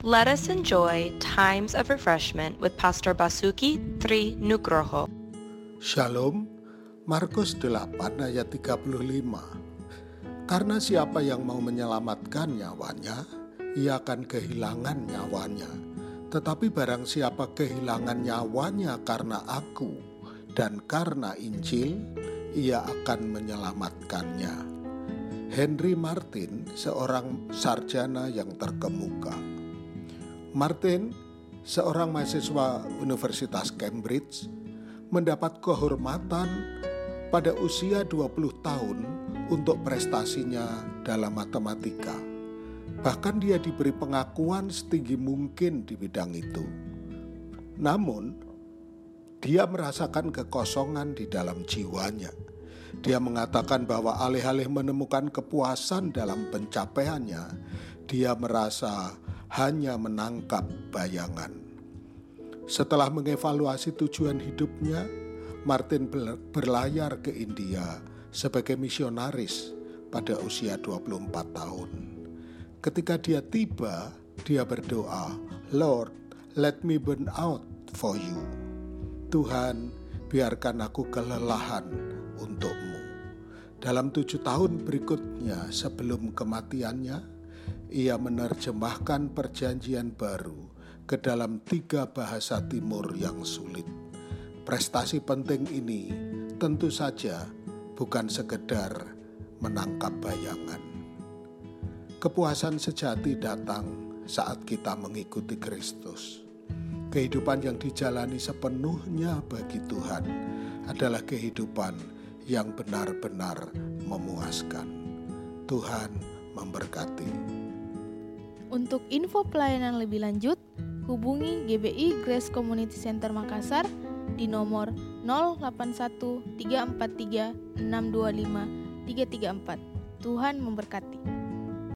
Let us enjoy times of refreshment with Pastor Basuki Tri Nugroho. Shalom, Markus 8 ayat 35. Karena siapa yang mau menyelamatkan nyawanya, ia akan kehilangan nyawanya. Tetapi barang siapa kehilangan nyawanya karena aku dan karena Injil, ia akan menyelamatkannya. Henry Martin, seorang sarjana yang terkemuka, Martin, seorang mahasiswa Universitas Cambridge, mendapat kehormatan pada usia 20 tahun untuk prestasinya dalam matematika. Bahkan dia diberi pengakuan setinggi mungkin di bidang itu. Namun, dia merasakan kekosongan di dalam jiwanya. Dia mengatakan bahwa alih-alih menemukan kepuasan dalam pencapaiannya, dia merasa hanya menangkap bayangan. Setelah mengevaluasi tujuan hidupnya, Martin berlayar ke India sebagai misionaris pada usia 24 tahun. Ketika dia tiba, dia berdoa, Lord, let me burn out for you. Tuhan, biarkan aku kelelahan untukmu. Dalam tujuh tahun berikutnya sebelum kematiannya, ia menerjemahkan perjanjian baru ke dalam tiga bahasa timur yang sulit. Prestasi penting ini tentu saja bukan sekedar menangkap bayangan. Kepuasan sejati datang saat kita mengikuti Kristus. Kehidupan yang dijalani sepenuhnya bagi Tuhan adalah kehidupan yang benar-benar memuaskan. Tuhan memberkati. Untuk info pelayanan lebih lanjut, hubungi GBI Grace Community Center Makassar di nomor 081 343 625 334. Tuhan memberkati.